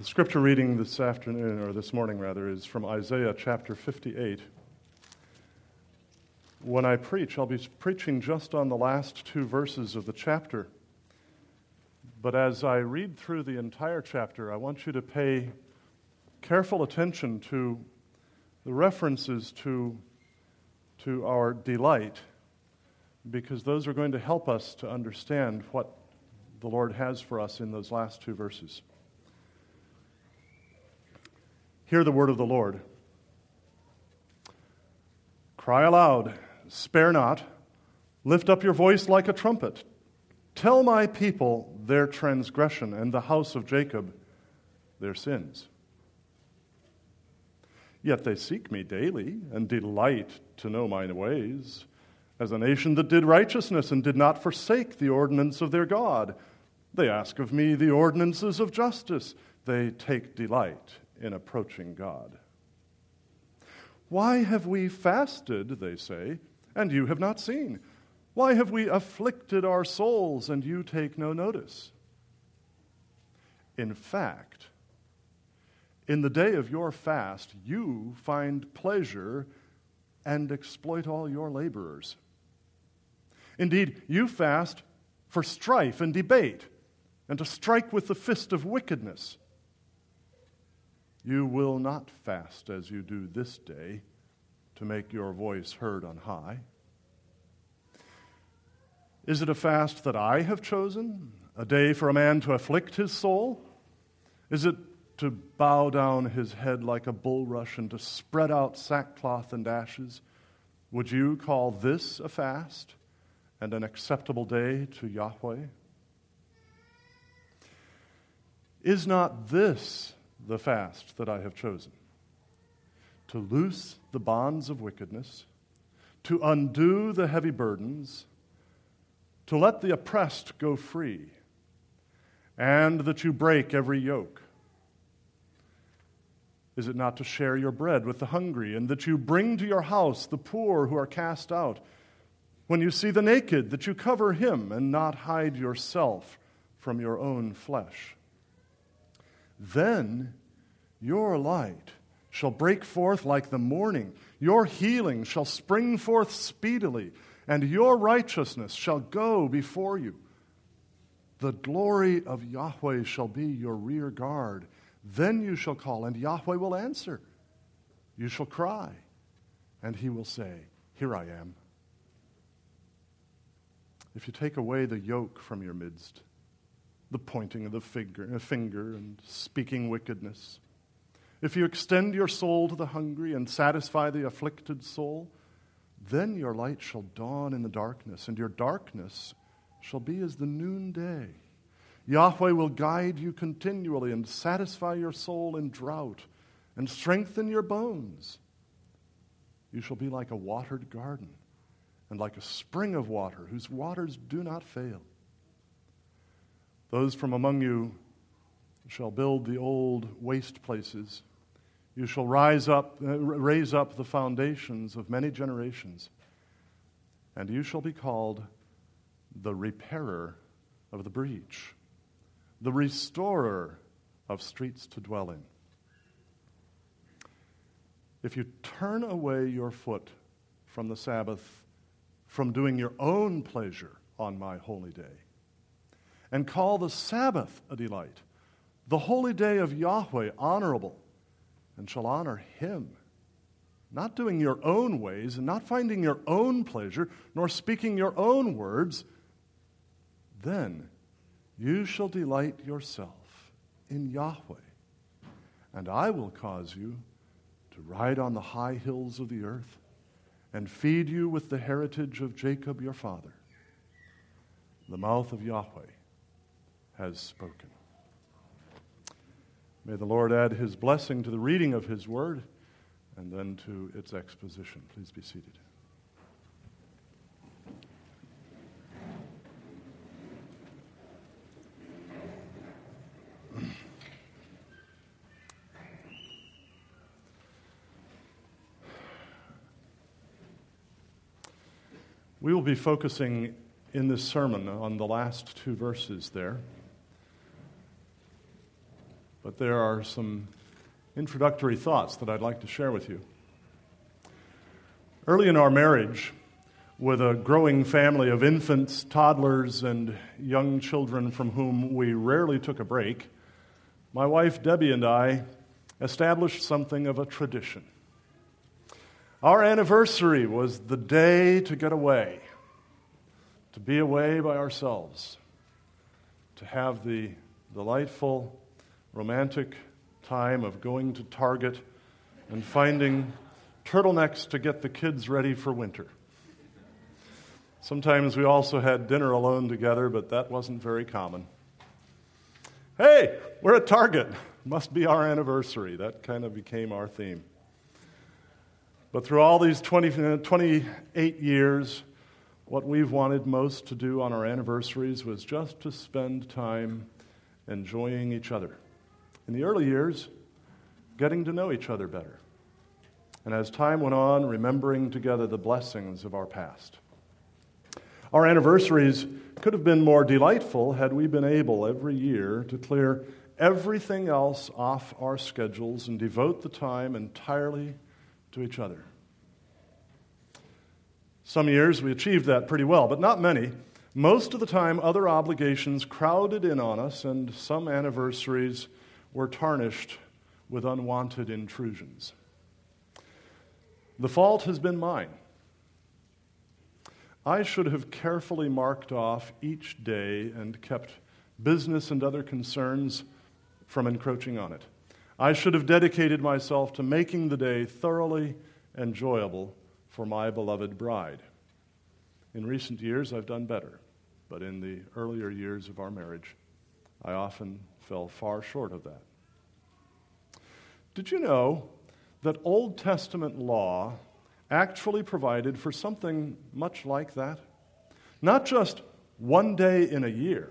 The scripture reading this afternoon, or this morning rather, is from Isaiah chapter 58. When I preach, I'll be preaching just on the last two verses of the chapter. But as I read through the entire chapter, I want you to pay careful attention to the references to, to our delight, because those are going to help us to understand what the Lord has for us in those last two verses. Hear the word of the Lord. Cry aloud, spare not, lift up your voice like a trumpet. Tell my people their transgression and the house of Jacob their sins. Yet they seek me daily and delight to know mine ways, as a nation that did righteousness and did not forsake the ordinance of their God. They ask of me the ordinances of justice. They take delight in approaching God. Why have we fasted, they say, and you have not seen? Why have we afflicted our souls and you take no notice? In fact, in the day of your fast, you find pleasure and exploit all your laborers. Indeed, you fast for strife and debate and to strike with the fist of wickedness. You will not fast as you do this day to make your voice heard on high. Is it a fast that I have chosen? A day for a man to afflict his soul? Is it to bow down his head like a bulrush and to spread out sackcloth and ashes? Would you call this a fast and an acceptable day to Yahweh? Is not this the fast that I have chosen to loose the bonds of wickedness, to undo the heavy burdens, to let the oppressed go free, and that you break every yoke? Is it not to share your bread with the hungry, and that you bring to your house the poor who are cast out? When you see the naked, that you cover him and not hide yourself from your own flesh? Then your light shall break forth like the morning, your healing shall spring forth speedily, and your righteousness shall go before you. The glory of Yahweh shall be your rear guard. Then you shall call, and Yahweh will answer. You shall cry, and he will say, Here I am. If you take away the yoke from your midst, the pointing of the finger, uh, finger and speaking wickedness, if you extend your soul to the hungry and satisfy the afflicted soul, then your light shall dawn in the darkness, and your darkness shall be as the noonday. Yahweh will guide you continually and satisfy your soul in drought and strengthen your bones. You shall be like a watered garden and like a spring of water whose waters do not fail. Those from among you shall build the old waste places you shall rise up, uh, raise up the foundations of many generations, and you shall be called the repairer of the breach, the restorer of streets to dwell in. If you turn away your foot from the Sabbath, from doing your own pleasure on my holy day, and call the Sabbath a delight, the holy day of Yahweh honorable, and shall honor him. Not doing your own ways and not finding your own pleasure, nor speaking your own words, then you shall delight yourself in Yahweh, and I will cause you to ride on the high hills of the earth and feed you with the heritage of Jacob your father. The mouth of Yahweh has spoken. May the Lord add his blessing to the reading of his word and then to its exposition. Please be seated. We will be focusing in this sermon on the last two verses there. But there are some introductory thoughts that I'd like to share with you. Early in our marriage, with a growing family of infants, toddlers, and young children from whom we rarely took a break, my wife Debbie and I established something of a tradition. Our anniversary was the day to get away, to be away by ourselves, to have the delightful, romantic time of going to Target and finding turtlenecks to get the kids ready for winter. Sometimes we also had dinner alone together, but that wasn't very common. Hey, we're at Target. Must be our anniversary. That kind of became our theme. But through all these 20, 28 years, what we've wanted most to do on our anniversaries was just to spend time enjoying each other. In the early years, getting to know each other better. And as time went on, remembering together the blessings of our past. Our anniversaries could have been more delightful had we been able every year to clear everything else off our schedules and devote the time entirely to each other. Some years we achieved that pretty well, but not many. Most of the time, other obligations crowded in on us, and some anniversaries were tarnished with unwanted intrusions. The fault has been mine. I should have carefully marked off each day and kept business and other concerns from encroaching on it. I should have dedicated myself to making the day thoroughly enjoyable for my beloved bride. In recent years, I've done better, but in the earlier years of our marriage, I often fell far short of that. Did you know that Old Testament law actually provided for something much like that. Not just one day in a year,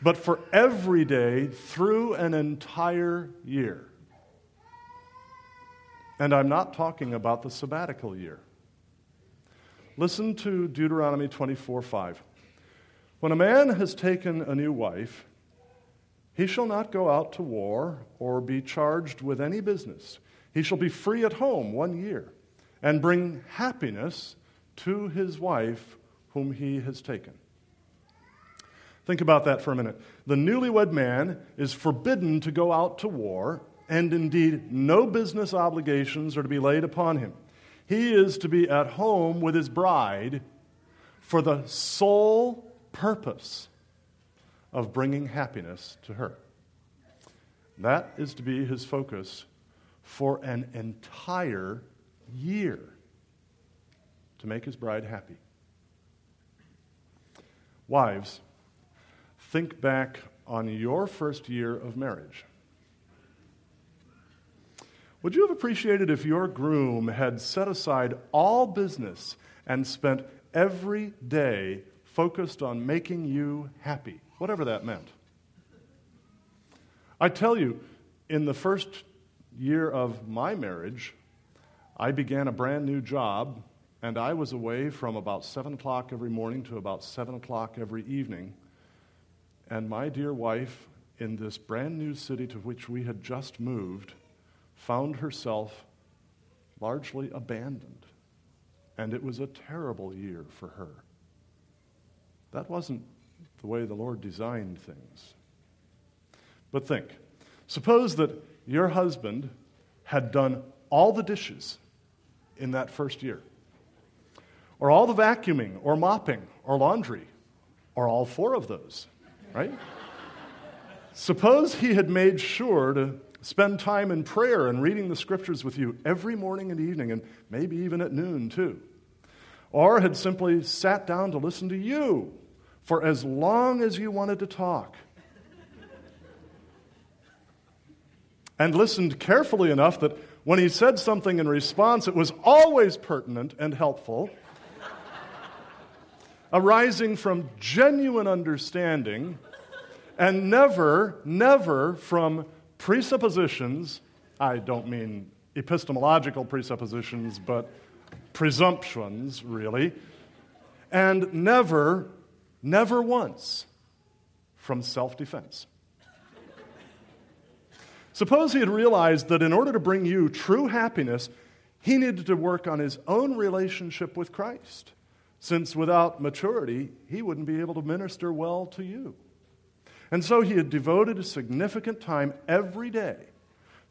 but for every day through an entire year. And I'm not talking about the sabbatical year. Listen to Deuteronomy 24 5. When a man has taken a new wife, he shall not go out to war or be charged with any business. He shall be free at home one year and bring happiness to his wife whom he has taken. Think about that for a minute. The newlywed man is forbidden to go out to war, and indeed, no business obligations are to be laid upon him. He is to be at home with his bride for the sole purpose of bringing happiness to her. That is to be his focus for an entire year to make his bride happy. Wives, think back on your first year of marriage. Would you have appreciated if your groom had set aside all business and spent every day focused on making you happy, whatever that meant? I tell you, in the first year of my marriage, I began a brand new job, and I was away from about 7 o'clock every morning to about 7 o'clock every evening. And my dear wife, in this brand new city to which we had just moved, found herself largely abandoned. And it was a terrible year for her. That wasn't the way the Lord designed things. But think suppose that your husband had done all the dishes in that first year. Or all the vacuuming, or mopping, or laundry, or all four of those, right? Suppose he had made sure to spend time in prayer and reading the scriptures with you every morning and evening, and maybe even at noon too. Or had simply sat down to listen to you for as long as you wanted to talk. And listened carefully enough that when he said something in response, it was always pertinent and helpful, arising from genuine understanding, and never, never from presuppositions. I don't mean epistemological presuppositions, but presumptions, really. And never, never once from self defense. Suppose he had realized that in order to bring you true happiness, he needed to work on his own relationship with Christ, since without maturity, he wouldn't be able to minister well to you. And so he had devoted a significant time every day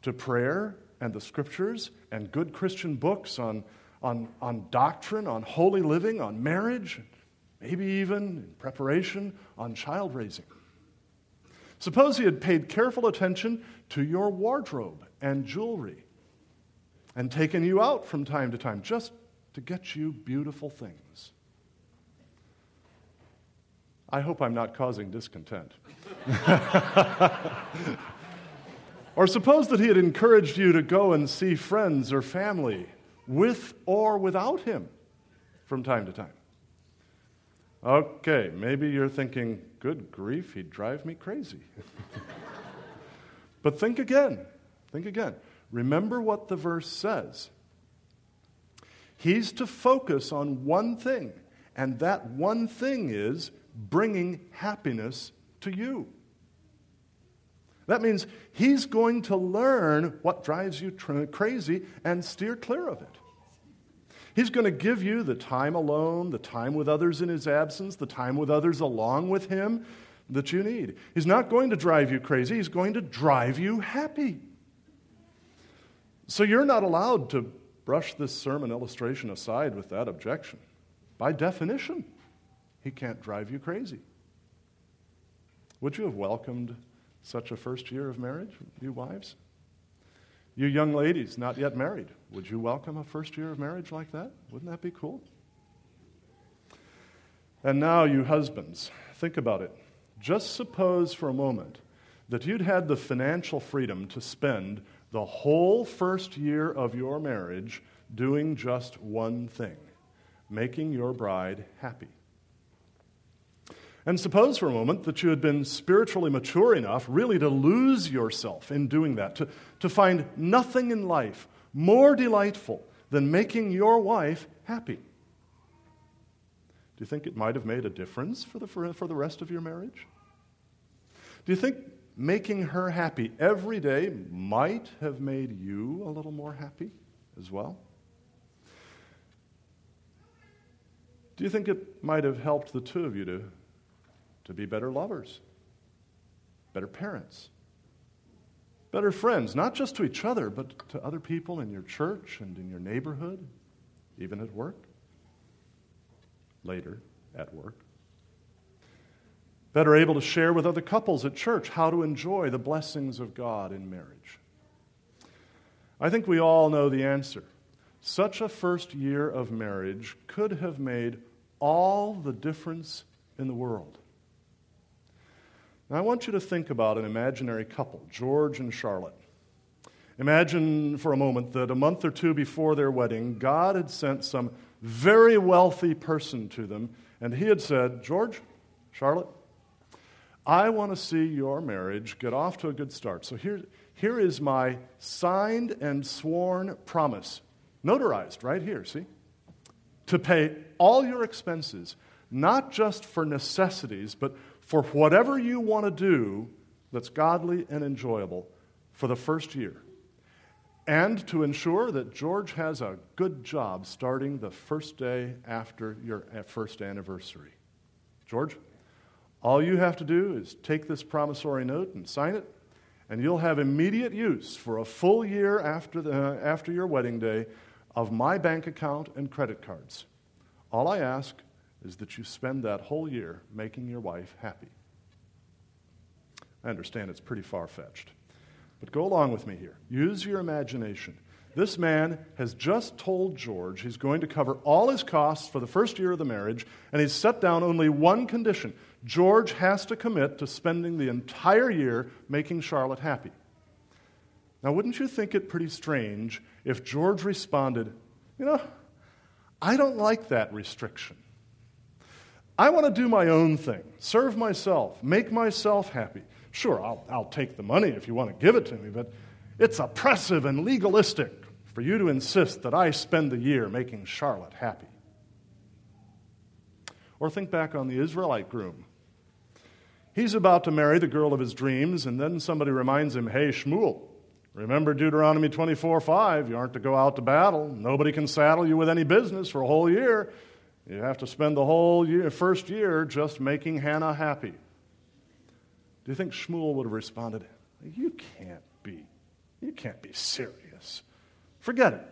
to prayer and the scriptures and good Christian books on, on, on doctrine, on holy living, on marriage, maybe even in preparation on child raising. Suppose he had paid careful attention to your wardrobe and jewelry and taken you out from time to time just to get you beautiful things. I hope I'm not causing discontent. or suppose that he had encouraged you to go and see friends or family with or without him from time to time. Okay, maybe you're thinking, good grief, he'd drive me crazy. but think again. Think again. Remember what the verse says. He's to focus on one thing, and that one thing is bringing happiness to you. That means he's going to learn what drives you crazy and steer clear of it. He's going to give you the time alone, the time with others in his absence, the time with others along with him that you need. He's not going to drive you crazy, he's going to drive you happy. So you're not allowed to brush this sermon illustration aside with that objection. By definition, he can't drive you crazy. Would you have welcomed such a first year of marriage, you wives? You young ladies not yet married, would you welcome a first year of marriage like that? Wouldn't that be cool? And now, you husbands, think about it. Just suppose for a moment that you'd had the financial freedom to spend the whole first year of your marriage doing just one thing making your bride happy. And suppose for a moment that you had been spiritually mature enough really to lose yourself in doing that, to, to find nothing in life more delightful than making your wife happy. Do you think it might have made a difference for the, for, for the rest of your marriage? Do you think making her happy every day might have made you a little more happy as well? Do you think it might have helped the two of you to to be better lovers, better parents, better friends, not just to each other, but to other people in your church and in your neighborhood, even at work, later at work. Better able to share with other couples at church how to enjoy the blessings of God in marriage. I think we all know the answer. Such a first year of marriage could have made all the difference in the world. Now, I want you to think about an imaginary couple, George and Charlotte. Imagine for a moment that a month or two before their wedding, God had sent some very wealthy person to them, and he had said, George, Charlotte, I want to see your marriage get off to a good start. So here, here is my signed and sworn promise, notarized right here, see? To pay all your expenses, not just for necessities, but for whatever you want to do that's godly and enjoyable for the first year. And to ensure that George has a good job starting the first day after your uh, first anniversary. George, all you have to do is take this promissory note and sign it, and you'll have immediate use for a full year after, the, uh, after your wedding day of my bank account and credit cards. All I ask is that you spend that whole year making your wife happy. I understand it's pretty far fetched. But go along with me here. Use your imagination. This man has just told George he's going to cover all his costs for the first year of the marriage, and he's set down only one condition George has to commit to spending the entire year making Charlotte happy. Now, wouldn't you think it pretty strange if George responded, You know, I don't like that restriction. I want to do my own thing, serve myself, make myself happy. Sure, I'll, I'll take the money if you want to give it to me, but it's oppressive and legalistic for you to insist that I spend the year making Charlotte happy. Or think back on the Israelite groom. He's about to marry the girl of his dreams, and then somebody reminds him, hey, Shmuel, Remember Deuteronomy 24 5. You aren't to go out to battle. Nobody can saddle you with any business for a whole year. You have to spend the whole year, first year just making Hannah happy. Do you think Shmuel would have responded, You can't be, you can't be serious. Forget it.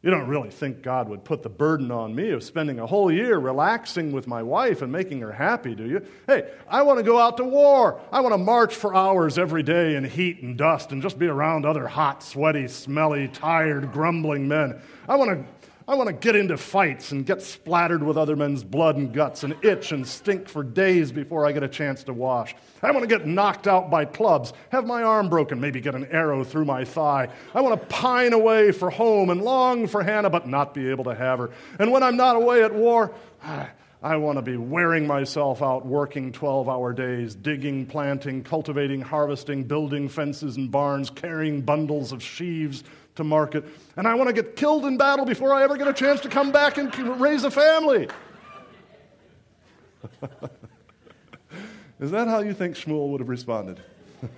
You don't really think God would put the burden on me of spending a whole year relaxing with my wife and making her happy, do you? Hey, I want to go out to war. I want to march for hours every day in heat and dust and just be around other hot, sweaty, smelly, tired, grumbling men. I want to I want to get into fights and get splattered with other men's blood and guts and itch and stink for days before I get a chance to wash. I want to get knocked out by clubs, have my arm broken, maybe get an arrow through my thigh. I want to pine away for home and long for Hannah, but not be able to have her. And when I'm not away at war, I want to be wearing myself out working 12 hour days, digging, planting, cultivating, harvesting, building fences and barns, carrying bundles of sheaves to market. And I want to get killed in battle before I ever get a chance to come back and raise a family. Is that how you think Shmuel would have responded?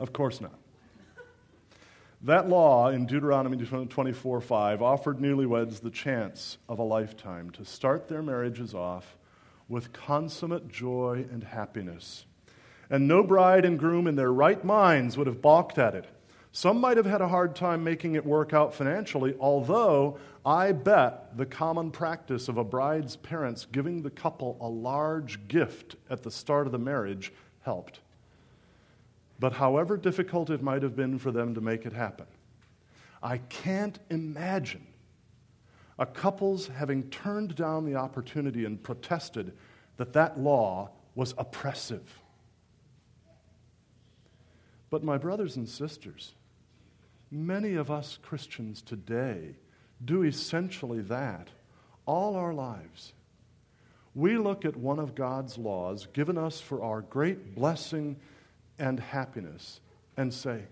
of course not. That law in Deuteronomy 24 5 offered newlyweds the chance of a lifetime to start their marriages off with consummate joy and happiness. And no bride and groom in their right minds would have balked at it. Some might have had a hard time making it work out financially, although I bet the common practice of a bride's parents giving the couple a large gift at the start of the marriage helped. But however difficult it might have been for them to make it happen, I can't imagine a couple's having turned down the opportunity and protested that that law was oppressive. But, my brothers and sisters, Many of us Christians today do essentially that all our lives. We look at one of God's laws given us for our great blessing and happiness and say,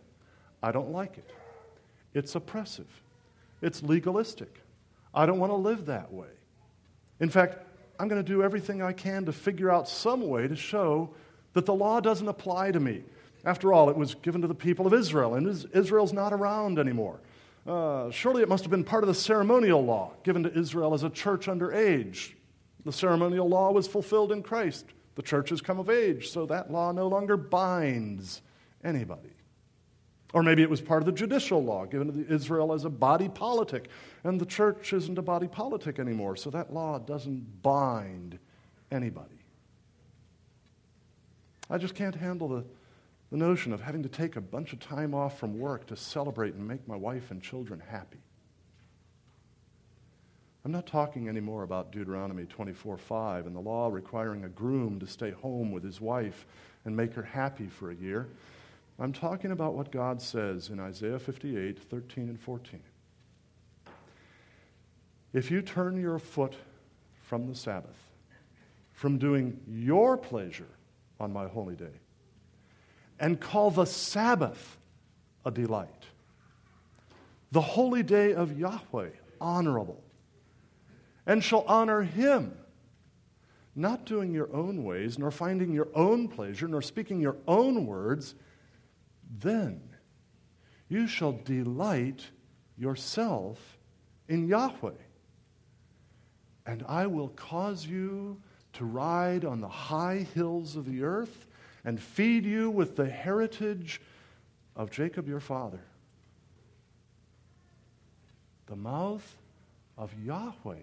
I don't like it. It's oppressive. It's legalistic. I don't want to live that way. In fact, I'm going to do everything I can to figure out some way to show that the law doesn't apply to me. After all, it was given to the people of Israel, and Israel's not around anymore. Uh, surely it must have been part of the ceremonial law given to Israel as a church under age. The ceremonial law was fulfilled in Christ. The church has come of age, so that law no longer binds anybody. Or maybe it was part of the judicial law given to Israel as a body politic, and the church isn't a body politic anymore, so that law doesn't bind anybody. I just can't handle the the notion of having to take a bunch of time off from work to celebrate and make my wife and children happy. I'm not talking anymore about Deuteronomy 24 5 and the law requiring a groom to stay home with his wife and make her happy for a year. I'm talking about what God says in Isaiah 58 13 and 14. If you turn your foot from the Sabbath, from doing your pleasure on my holy day, and call the Sabbath a delight. The holy day of Yahweh honorable, and shall honor him, not doing your own ways, nor finding your own pleasure, nor speaking your own words, then you shall delight yourself in Yahweh. And I will cause you to ride on the high hills of the earth and feed you with the heritage of Jacob your father. The mouth of Yahweh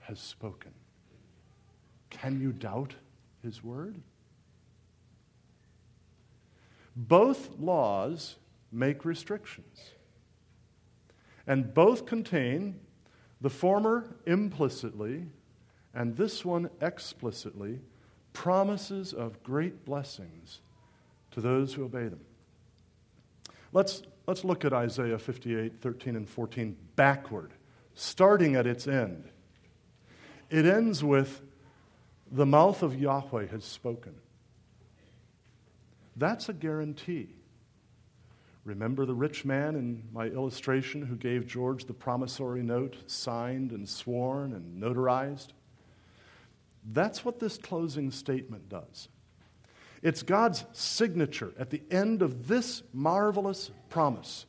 has spoken. Can you doubt his word? Both laws make restrictions, and both contain the former implicitly and this one explicitly promises of great blessings to those who obey them. Let's, let's look at Isaiah 58, 13, and 14 backward, starting at its end. It ends with, The mouth of Yahweh has spoken. That's a guarantee. Remember the rich man in my illustration who gave George the promissory note signed and sworn and notarized? That's what this closing statement does. It's God's signature at the end of this marvelous promise,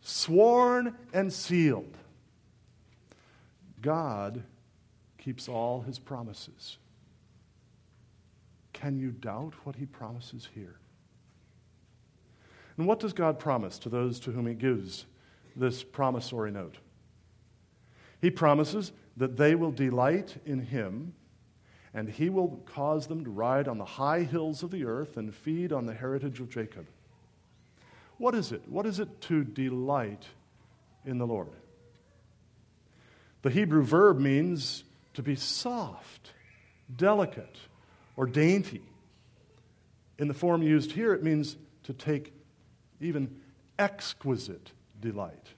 sworn and sealed. God keeps all his promises. Can you doubt what he promises here? And what does God promise to those to whom he gives this promissory note? He promises that they will delight in him, and he will cause them to ride on the high hills of the earth and feed on the heritage of Jacob. What is it? What is it to delight in the Lord? The Hebrew verb means to be soft, delicate, or dainty. In the form used here, it means to take even exquisite delight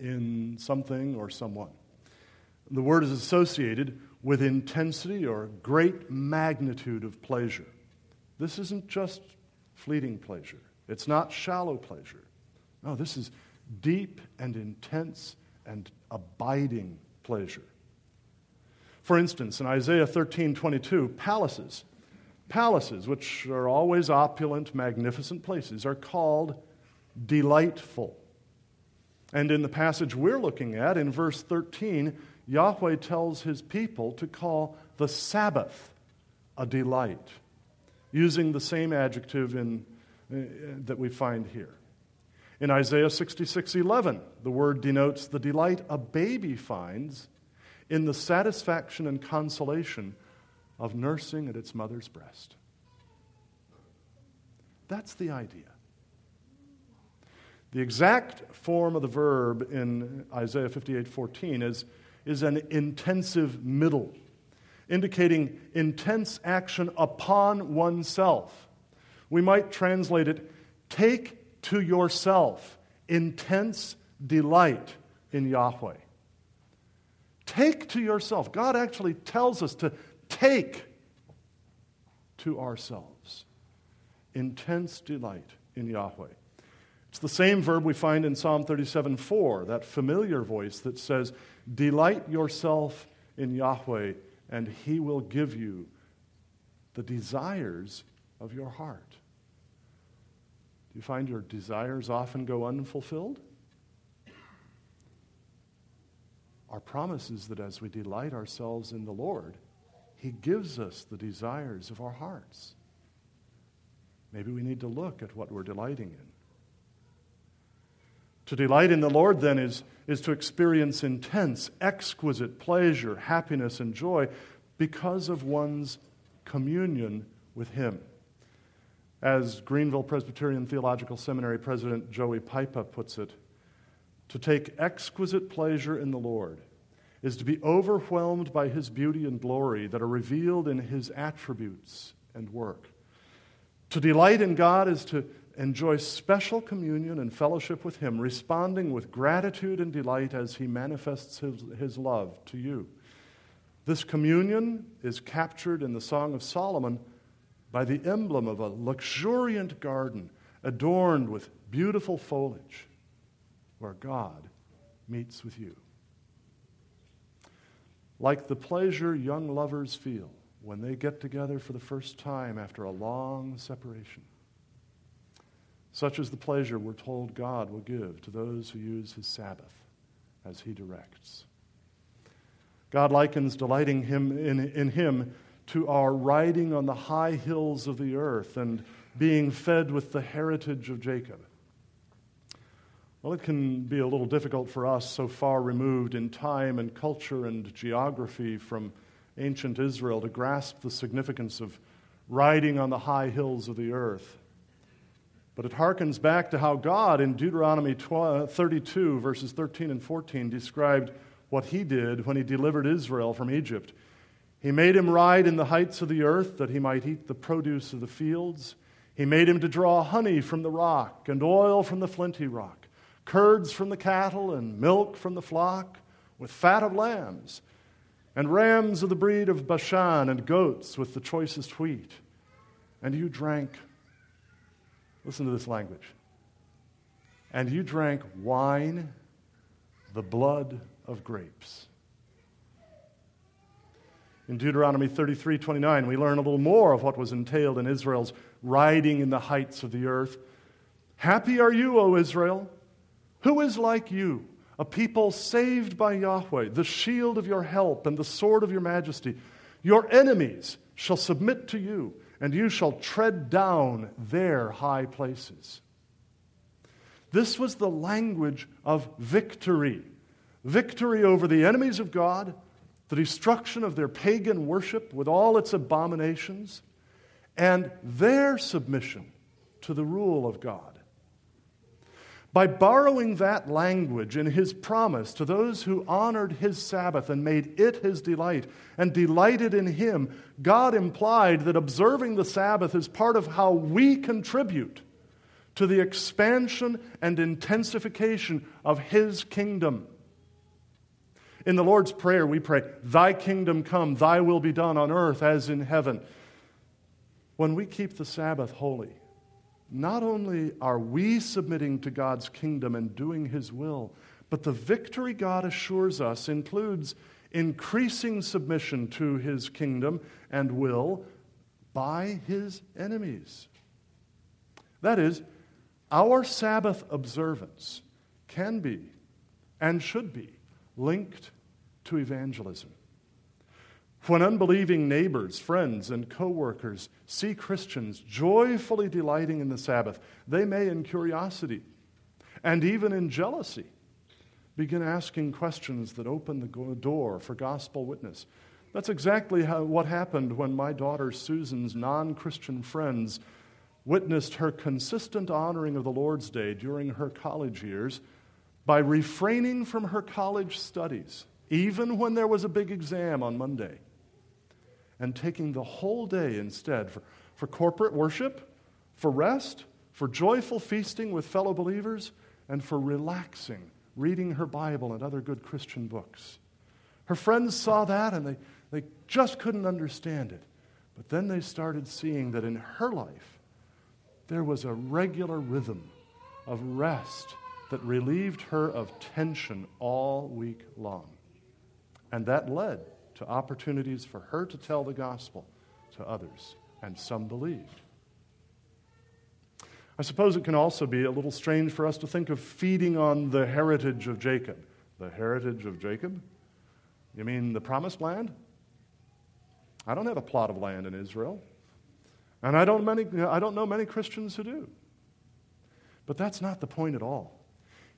in something or someone. The word is associated with intensity or great magnitude of pleasure. This isn't just fleeting pleasure, it's not shallow pleasure. No, this is deep and intense and abiding pleasure. For instance, in Isaiah 13 22, palaces, palaces, which are always opulent, magnificent places, are called delightful. And in the passage we're looking at, in verse 13, Yahweh tells his people to call the Sabbath a delight, using the same adjective in, uh, that we find here. In Isaiah 66 11, the word denotes the delight a baby finds in the satisfaction and consolation of nursing at its mother's breast. That's the idea. The exact form of the verb in Isaiah 58:14 is, is an intensive middle, indicating intense action upon oneself. We might translate it take to yourself intense delight in Yahweh. Take to yourself. God actually tells us to take to ourselves intense delight in Yahweh. It's the same verb we find in Psalm 37 4, that familiar voice that says, Delight yourself in Yahweh, and he will give you the desires of your heart. Do you find your desires often go unfulfilled? Our promise is that as we delight ourselves in the Lord, He gives us the desires of our hearts. Maybe we need to look at what we're delighting in. To delight in the Lord, then, is, is to experience intense, exquisite pleasure, happiness, and joy because of one's communion with Him. As Greenville Presbyterian Theological Seminary President Joey Pipa puts it, to take exquisite pleasure in the Lord is to be overwhelmed by His beauty and glory that are revealed in His attributes and work. To delight in God is to enjoy special communion and fellowship with Him, responding with gratitude and delight as He manifests His, his love to you. This communion is captured in the Song of Solomon by the emblem of a luxuriant garden adorned with beautiful foliage where God meets with you. Like the pleasure young lovers feel when they get together for the first time after a long separation such is the pleasure we're told God will give to those who use his Sabbath as he directs. God likens delighting him in, in him to our riding on the high hills of the earth and being fed with the heritage of Jacob. Well, it can be a little difficult for us so far removed in time and culture and geography from ancient Israel to grasp the significance of riding on the high hills of the earth. But it harkens back to how God in Deuteronomy 32, verses 13 and 14, described what he did when he delivered Israel from Egypt. He made him ride in the heights of the earth that he might eat the produce of the fields. He made him to draw honey from the rock and oil from the flinty rock, curds from the cattle and milk from the flock, with fat of lambs, and rams of the breed of Bashan, and goats with the choicest wheat. And you drank Listen to this language. And you drank wine, the blood of grapes. In Deuteronomy 33 29, we learn a little more of what was entailed in Israel's riding in the heights of the earth. Happy are you, O Israel! Who is like you? A people saved by Yahweh, the shield of your help and the sword of your majesty. Your enemies shall submit to you, and you shall tread down their high places. This was the language of victory victory over the enemies of God, the destruction of their pagan worship with all its abominations, and their submission to the rule of God. By borrowing that language in his promise to those who honored his Sabbath and made it his delight and delighted in him, God implied that observing the Sabbath is part of how we contribute to the expansion and intensification of his kingdom. In the Lord's Prayer, we pray, Thy kingdom come, Thy will be done on earth as in heaven. When we keep the Sabbath holy, not only are we submitting to God's kingdom and doing His will, but the victory God assures us includes increasing submission to His kingdom and will by His enemies. That is, our Sabbath observance can be and should be linked to evangelism. When unbelieving neighbors, friends, and coworkers see Christians joyfully delighting in the Sabbath, they may, in curiosity and even in jealousy, begin asking questions that open the door for gospel witness. That's exactly how, what happened when my daughter Susan's non Christian friends witnessed her consistent honoring of the Lord's Day during her college years by refraining from her college studies, even when there was a big exam on Monday, and taking the whole day instead for, for corporate worship, for rest, for joyful feasting with fellow believers, and for relaxing, reading her Bible and other good Christian books. Her friends saw that and they, they just couldn't understand it. But then they started seeing that in her life, there was a regular rhythm of rest that relieved her of tension all week long. And that led to opportunities for her to tell the gospel to others, and some believed. I suppose it can also be a little strange for us to think of feeding on the heritage of Jacob. The heritage of Jacob? You mean the promised land? I don't have a plot of land in Israel. And I don't, many, I don't know many Christians who do. But that's not the point at all.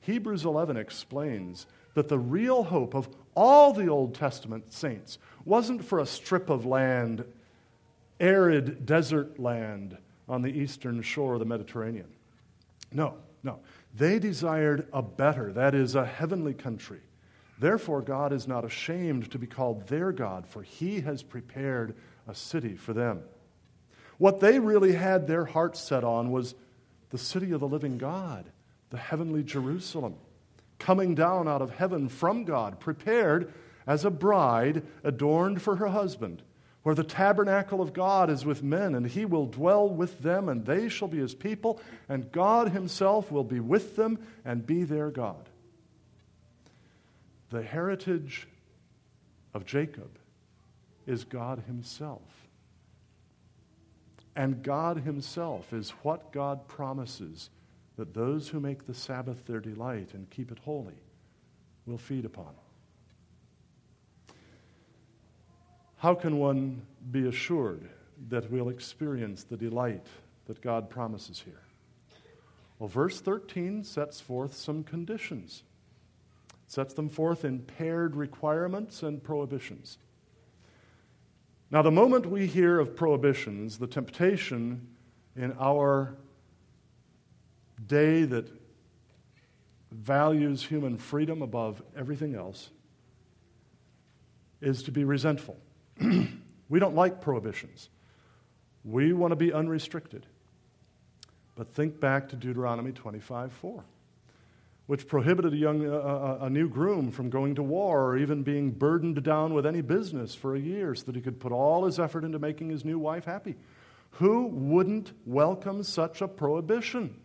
Hebrews 11 explains that the real hope of all the Old Testament saints wasn't for a strip of land, arid desert land on the eastern shore of the Mediterranean. No, no. They desired a better, that is, a heavenly country. Therefore, God is not ashamed to be called their God, for he has prepared a city for them. What they really had their hearts set on was the city of the living God the heavenly Jerusalem, coming down out of heaven from God, prepared as a bride adorned for her husband, where the tabernacle of God is with men, and he will dwell with them, and they shall be his people, and God himself will be with them and be their God. The heritage of Jacob is God himself. And God himself is what God promises that those who make the Sabbath their delight and keep it holy will feed upon. How can one be assured that we'll experience the delight that God promises here? Well, verse 13 sets forth some conditions. It sets them forth in paired requirements and prohibitions. Now, the moment we hear of prohibitions, the temptation in our day that values human freedom above everything else is to be resentful. we don't like prohibitions. We want to be unrestricted. But think back to Deuteronomy 25 4, which prohibited a, young, uh, a new groom from going to war or even being burdened down with any business for a year so that he could put all his effort into making his new wife happy. Who wouldn't welcome such a prohibition?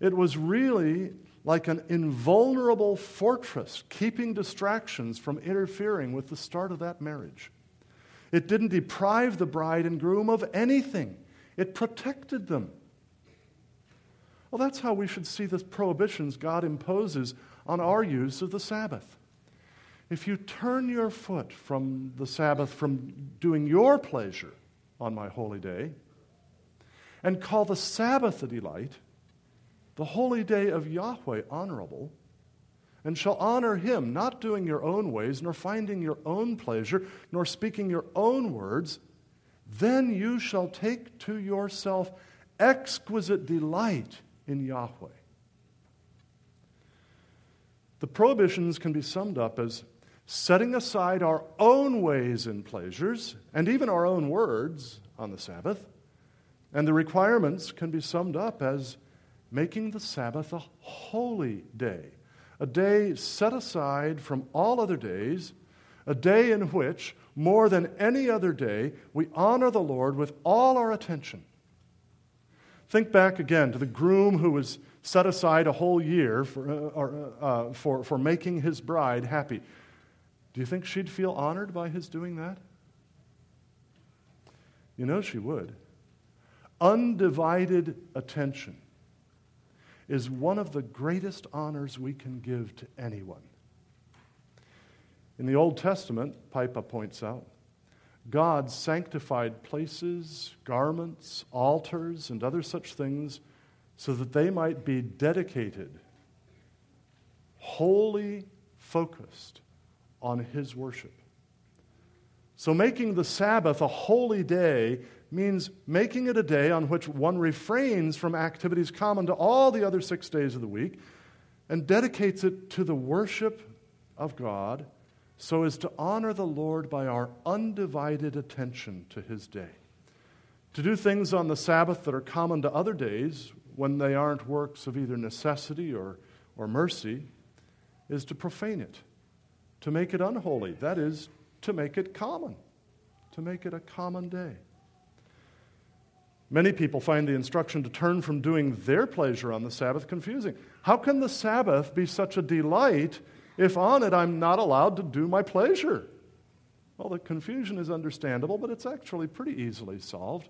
It was really like an invulnerable fortress, keeping distractions from interfering with the start of that marriage. It didn't deprive the bride and groom of anything, it protected them. Well, that's how we should see the prohibitions God imposes on our use of the Sabbath. If you turn your foot from the Sabbath, from doing your pleasure on my holy day, and call the Sabbath a delight, the holy day of Yahweh honorable, and shall honor him, not doing your own ways, nor finding your own pleasure, nor speaking your own words, then you shall take to yourself exquisite delight in Yahweh. The prohibitions can be summed up as setting aside our own ways and pleasures, and even our own words on the Sabbath. And the requirements can be summed up as making the Sabbath a holy day, a day set aside from all other days, a day in which, more than any other day, we honor the Lord with all our attention. Think back again to the groom who was set aside a whole year for, uh, or, uh, for, for making his bride happy. Do you think she'd feel honored by his doing that? You know she would. Undivided attention is one of the greatest honors we can give to anyone. In the Old Testament, Pipa points out, God sanctified places, garments, altars, and other such things so that they might be dedicated, wholly focused on his worship. So, making the Sabbath a holy day means making it a day on which one refrains from activities common to all the other six days of the week and dedicates it to the worship of God so as to honor the Lord by our undivided attention to his day. To do things on the Sabbath that are common to other days when they aren't works of either necessity or, or mercy is to profane it to make it unholy. That is, to make it common, to make it a common day. Many people find the instruction to turn from doing their pleasure on the Sabbath confusing. How can the Sabbath be such a delight if on it I'm not allowed to do my pleasure? Well, the confusion is understandable, but it's actually pretty easily solved.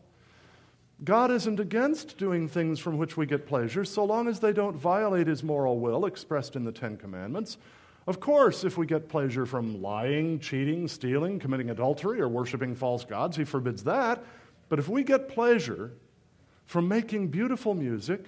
God isn't against doing things from which we get pleasure so long as they don't violate his moral will expressed in the Ten Commandments of course, if we get pleasure from lying, cheating, stealing, committing adultery, or worshiping false gods, he forbids that. But if we get pleasure from making beautiful music,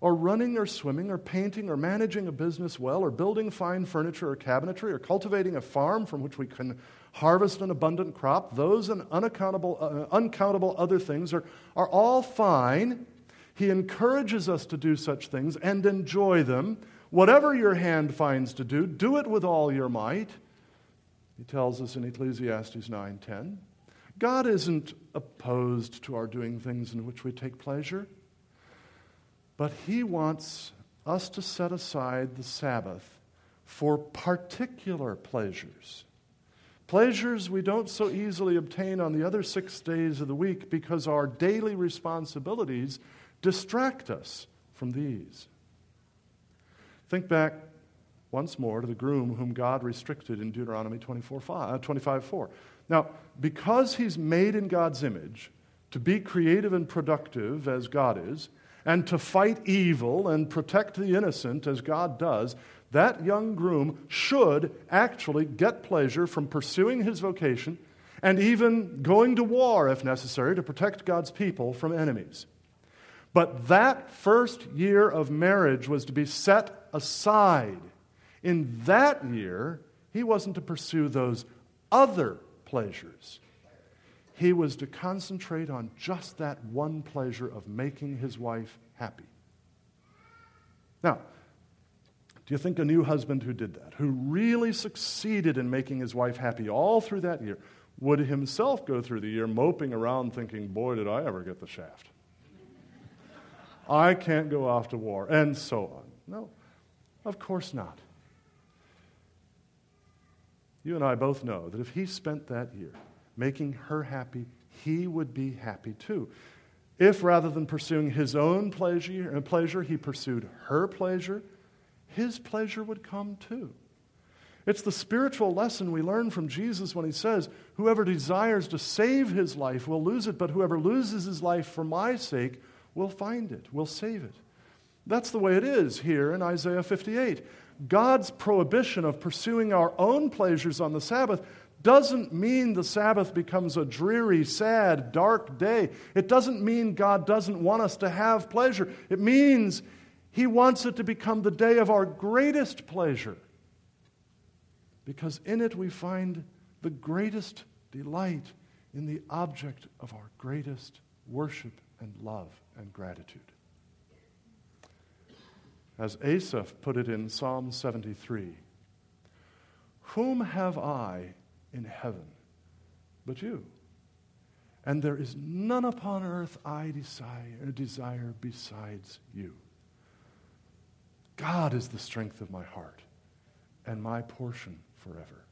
or running or swimming or painting or managing a business well or building fine furniture or cabinetry or cultivating a farm from which we can harvest an abundant crop, those and unaccountable, uh, uncountable other things are, are all fine. He encourages us to do such things and enjoy them Whatever your hand finds to do, do it with all your might. He tells us in Ecclesiastes 9:10. God isn't opposed to our doing things in which we take pleasure, but he wants us to set aside the Sabbath for particular pleasures. Pleasures we don't so easily obtain on the other six days of the week because our daily responsibilities distract us from these. Think back once more to the groom whom God restricted in Deuteronomy 24, 5, uh, 25 4. Now, because he's made in God's image to be creative and productive as God is, and to fight evil and protect the innocent as God does, that young groom should actually get pleasure from pursuing his vocation and even going to war if necessary to protect God's people from enemies. But that first year of marriage was to be set aside. In that year, he wasn't to pursue those other pleasures. He was to concentrate on just that one pleasure of making his wife happy. Now, do you think a new husband who did that, who really succeeded in making his wife happy all through that year, would himself go through the year moping around thinking, Boy, did I ever get the shaft? I can't go off to war, and so on. No, of course not. You and I both know that if he spent that year making her happy, he would be happy too. If rather than pursuing his own pleasure, uh, pleasure he pursued her pleasure, his pleasure would come too. It's the spiritual lesson we learn from Jesus when he says, Whoever desires to save his life will lose it, but whoever loses his life for my sake will find it, will save it. That's the way it is here in Isaiah 58. God's prohibition of pursuing our own pleasures on the Sabbath doesn't mean the Sabbath becomes a dreary, sad, dark day. It doesn't mean God doesn't want us to have pleasure. It means He wants it to become the day of our greatest pleasure. Because in it we find the greatest delight in the object of our greatest worship and love and gratitude. As Asaph put it in Psalm 73 Whom have I in heaven but you? And there is none upon earth I desire, desire besides you. God is the strength of my heart and my portion forever.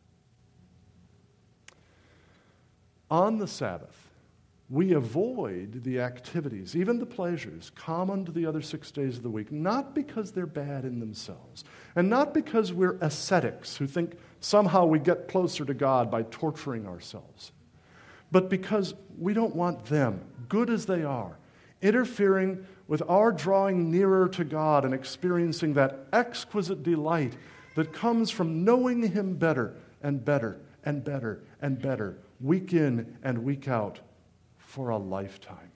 On the Sabbath, we avoid the activities, even the pleasures, common to the other six days of the week, not because they're bad in themselves, and not because we're ascetics who think somehow we get closer to God by torturing ourselves, but because we don't want them, good as they are, interfering with our drawing nearer to God and experiencing that exquisite delight that comes from knowing Him better and better and better and better, week in and week out for a lifetime.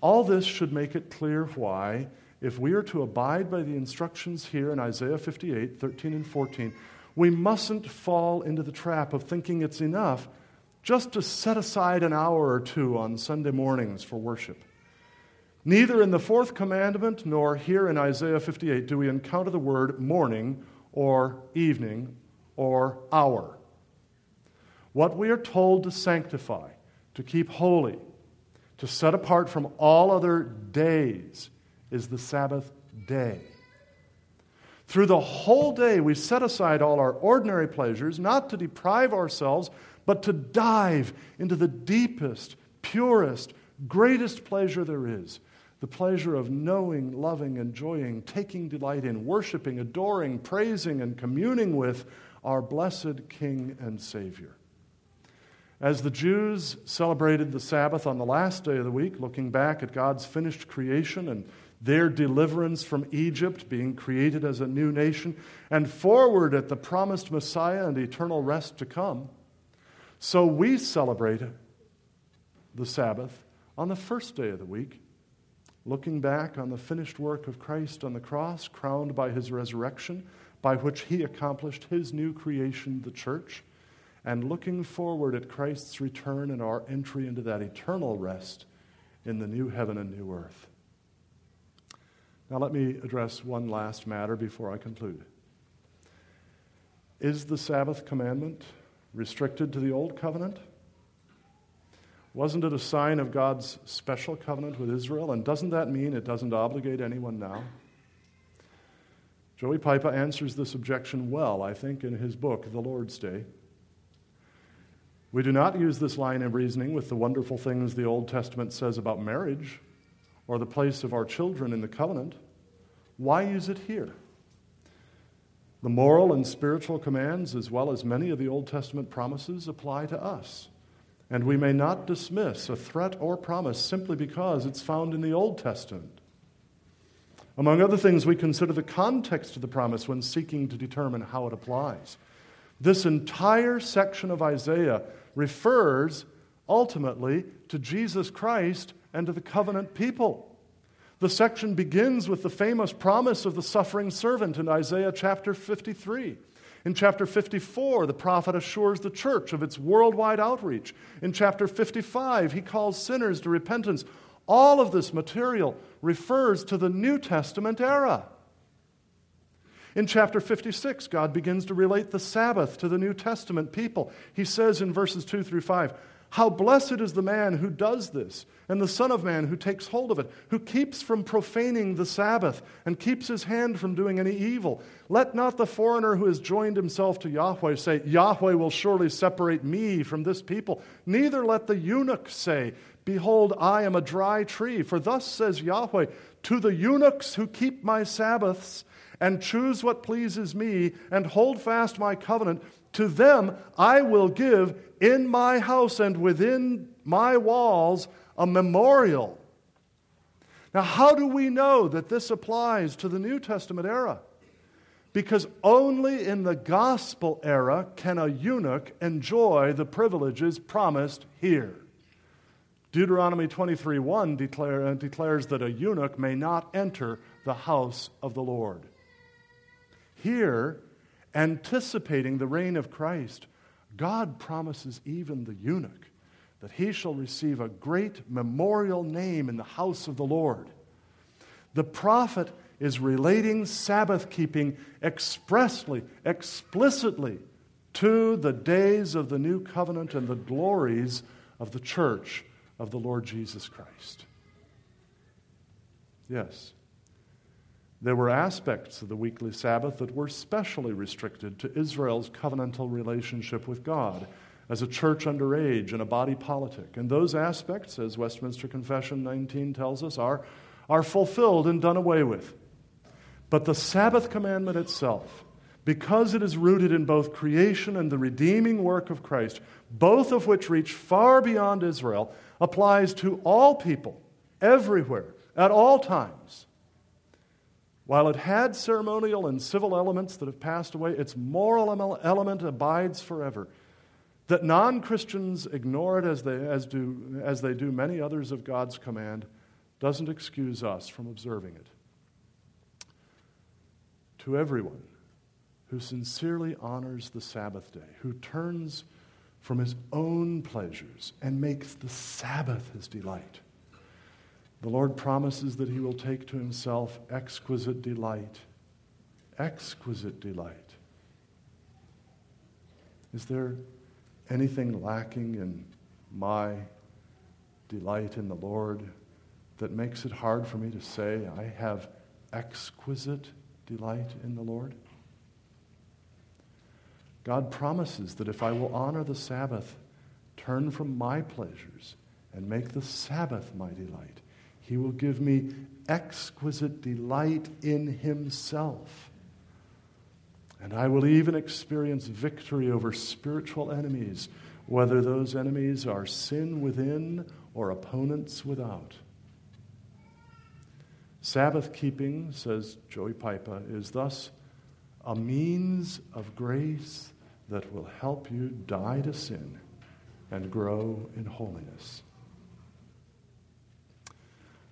All this should make it clear why, if we are to abide by the instructions here in Isaiah 58 13 and 14, we mustn't fall into the trap of thinking it's enough just to set aside an hour or two on Sunday mornings for worship. Neither in the fourth commandment nor here in Isaiah 58 do we encounter the word morning or evening or hour. What we are told to sanctify to keep holy, to set apart from all other days, is the Sabbath day. Through the whole day, we set aside all our ordinary pleasures, not to deprive ourselves, but to dive into the deepest, purest, greatest pleasure there is the pleasure of knowing, loving, enjoying, taking delight in, worshiping, adoring, praising, and communing with our blessed King and Savior. As the Jews celebrated the Sabbath on the last day of the week, looking back at God's finished creation and their deliverance from Egypt, being created as a new nation, and forward at the promised Messiah and eternal rest to come, so we celebrate the Sabbath on the first day of the week, looking back on the finished work of Christ on the cross, crowned by his resurrection, by which he accomplished his new creation, the church and looking forward at Christ's return and our entry into that eternal rest in the new heaven and new earth. Now, let me address one last matter before I conclude. Is the Sabbath commandment restricted to the Old Covenant? Wasn't it a sign of God's special covenant with Israel? And doesn't that mean it doesn't obligate anyone now? Joey Pipa answers this objection well, I think, in his book, The Lord's Day. We do not use this line of reasoning with the wonderful things the Old Testament says about marriage or the place of our children in the covenant. Why use it here? The moral and spiritual commands, as well as many of the Old Testament promises, apply to us. And we may not dismiss a threat or promise simply because it's found in the Old Testament. Among other things, we consider the context of the promise when seeking to determine how it applies. This entire section of Isaiah refers ultimately to Jesus Christ and to the covenant people. The section begins with the famous promise of the suffering servant in Isaiah chapter 53. In chapter 54, the prophet assures the church of its worldwide outreach. In chapter 55, he calls sinners to repentance. All of this material refers to the New Testament era. In chapter 56, God begins to relate the Sabbath to the New Testament people. He says in verses 2 through 5, How blessed is the man who does this, and the Son of Man who takes hold of it, who keeps from profaning the Sabbath, and keeps his hand from doing any evil. Let not the foreigner who has joined himself to Yahweh say, Yahweh will surely separate me from this people. Neither let the eunuch say, Behold, I am a dry tree. For thus says Yahweh, To the eunuchs who keep my Sabbaths, and choose what pleases me, and hold fast my covenant, to them I will give in my house and within my walls a memorial. Now, how do we know that this applies to the New Testament era? Because only in the gospel era can a eunuch enjoy the privileges promised here. Deuteronomy 23 1 declare, uh, declares that a eunuch may not enter the house of the Lord. Here, anticipating the reign of Christ, God promises even the eunuch that he shall receive a great memorial name in the house of the Lord. The prophet is relating Sabbath keeping expressly, explicitly to the days of the new covenant and the glories of the church of the Lord Jesus Christ. Yes, there were aspects of the weekly Sabbath that were specially restricted to Israel's covenantal relationship with God as a church under age and a body politic. And those aspects, as Westminster Confession 19 tells us, are, are fulfilled and done away with. But the Sabbath commandment itself, because it is rooted in both creation and the redeeming work of Christ, both of which reach far beyond Israel, applies to all people, everywhere, at all times. While it had ceremonial and civil elements that have passed away, its moral element abides forever. That non Christians ignore it as they, as, do, as they do many others of God's command doesn't excuse us from observing it. To everyone who sincerely honors the Sabbath day, who turns from his own pleasures and makes the Sabbath his delight, the Lord promises that he will take to himself exquisite delight. Exquisite delight. Is there anything lacking in my delight in the Lord that makes it hard for me to say I have exquisite delight in the Lord? God promises that if I will honor the Sabbath, turn from my pleasures, and make the Sabbath my delight, He will give me exquisite delight in Himself. And I will even experience victory over spiritual enemies, whether those enemies are sin within or opponents without. Sabbath keeping, says Joey Pipa, is thus a means of grace that will help you die to sin and grow in holiness.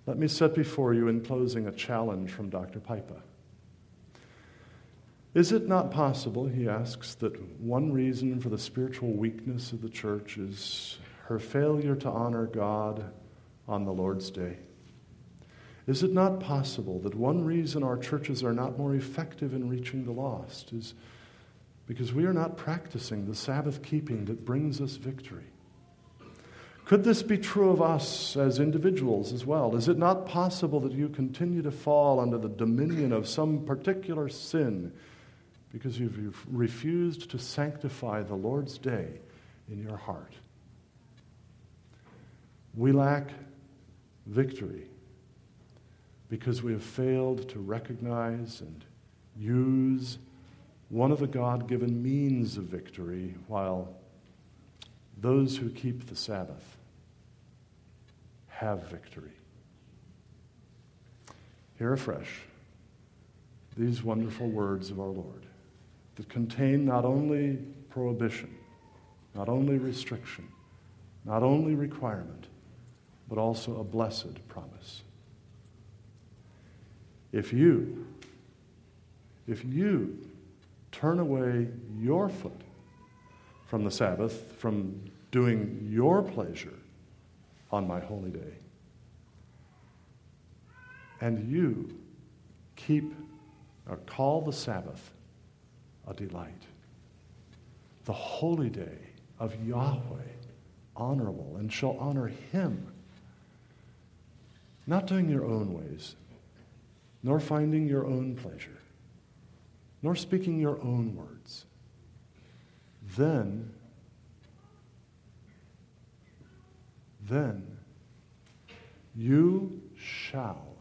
Let me set before you in closing a challenge from Dr. Pipa. Is it not possible, he asks, that one reason for the spiritual weakness of the church is her failure to honor God on the Lord's day? Is it not possible that one reason our churches are not more effective in reaching the lost is because we are not practicing the Sabbath keeping that brings us victory? Could this be true of us as individuals as well? Is it not possible that you continue to fall under the dominion of some particular sin? because you've refused to sanctify the Lord's day in your heart. We lack victory because we have failed to recognize and use one of the God given means of victory while those who keep the Sabbath have victory. Hear afresh these wonderful words of our Lord that contain not only prohibition, not only restriction, not only requirement, but also a blessed promise. If you, if you turn away your foot from the Sabbath, from doing your pleasure on my holy day, and you keep or call the Sabbath a delight. The holy day of Yahweh honorable and shall honor him. Not doing your own ways, nor finding your own pleasure, nor speaking your own words. Then, then you shall,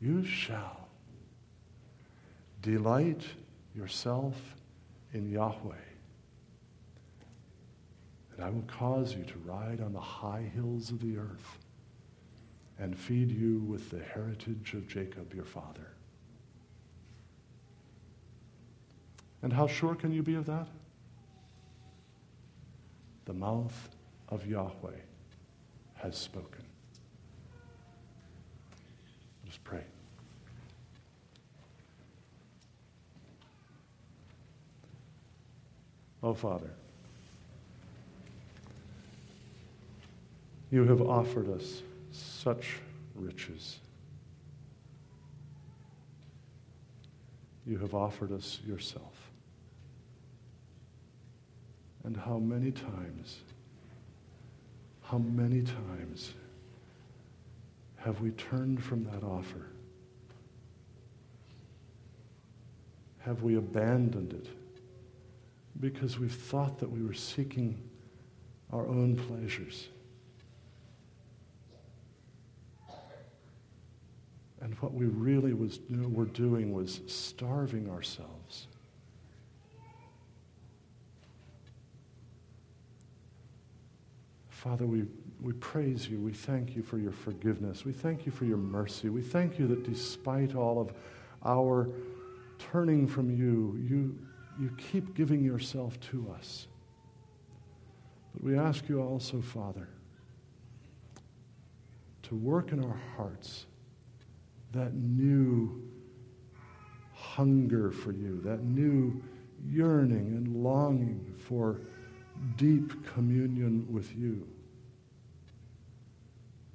you shall delight yourself in Yahweh. And I will cause you to ride on the high hills of the earth and feed you with the heritage of Jacob your father. And how sure can you be of that? The mouth of Yahweh has spoken. Just pray. Oh, Father, you have offered us such riches. You have offered us yourself. And how many times, how many times have we turned from that offer? Have we abandoned it because we've thought that we were seeking our own pleasures? And what we really was, were doing was starving ourselves. Father, we, we praise you. We thank you for your forgiveness. We thank you for your mercy. We thank you that despite all of our turning from you, you, you keep giving yourself to us. But we ask you also, Father, to work in our hearts that new hunger for you, that new yearning and longing for deep communion with you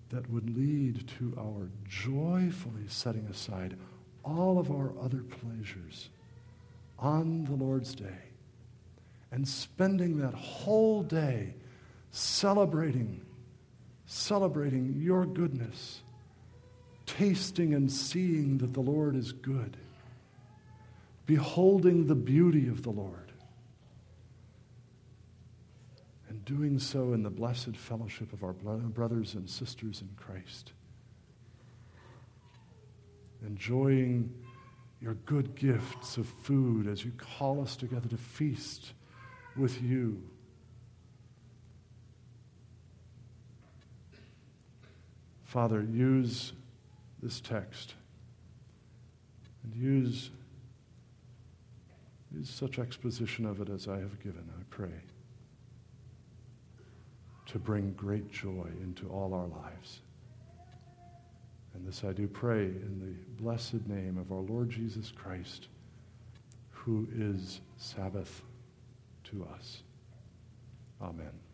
that would lead to our joyfully setting aside all of our other pleasures on the Lord's day and spending that whole day celebrating celebrating your goodness tasting and seeing that the Lord is good, beholding the beauty of the Lord, and doing so in the blessed fellowship of our brothers and sisters in Christ, enjoying your good gifts of food as you call us together to feast with you. Father, use this text. And use, use such exposition of it as I have given, I pray, to bring great joy into all our lives. And this I do pray in the blessed name of our Lord Jesus Christ, who is Sabbath to us. Amen.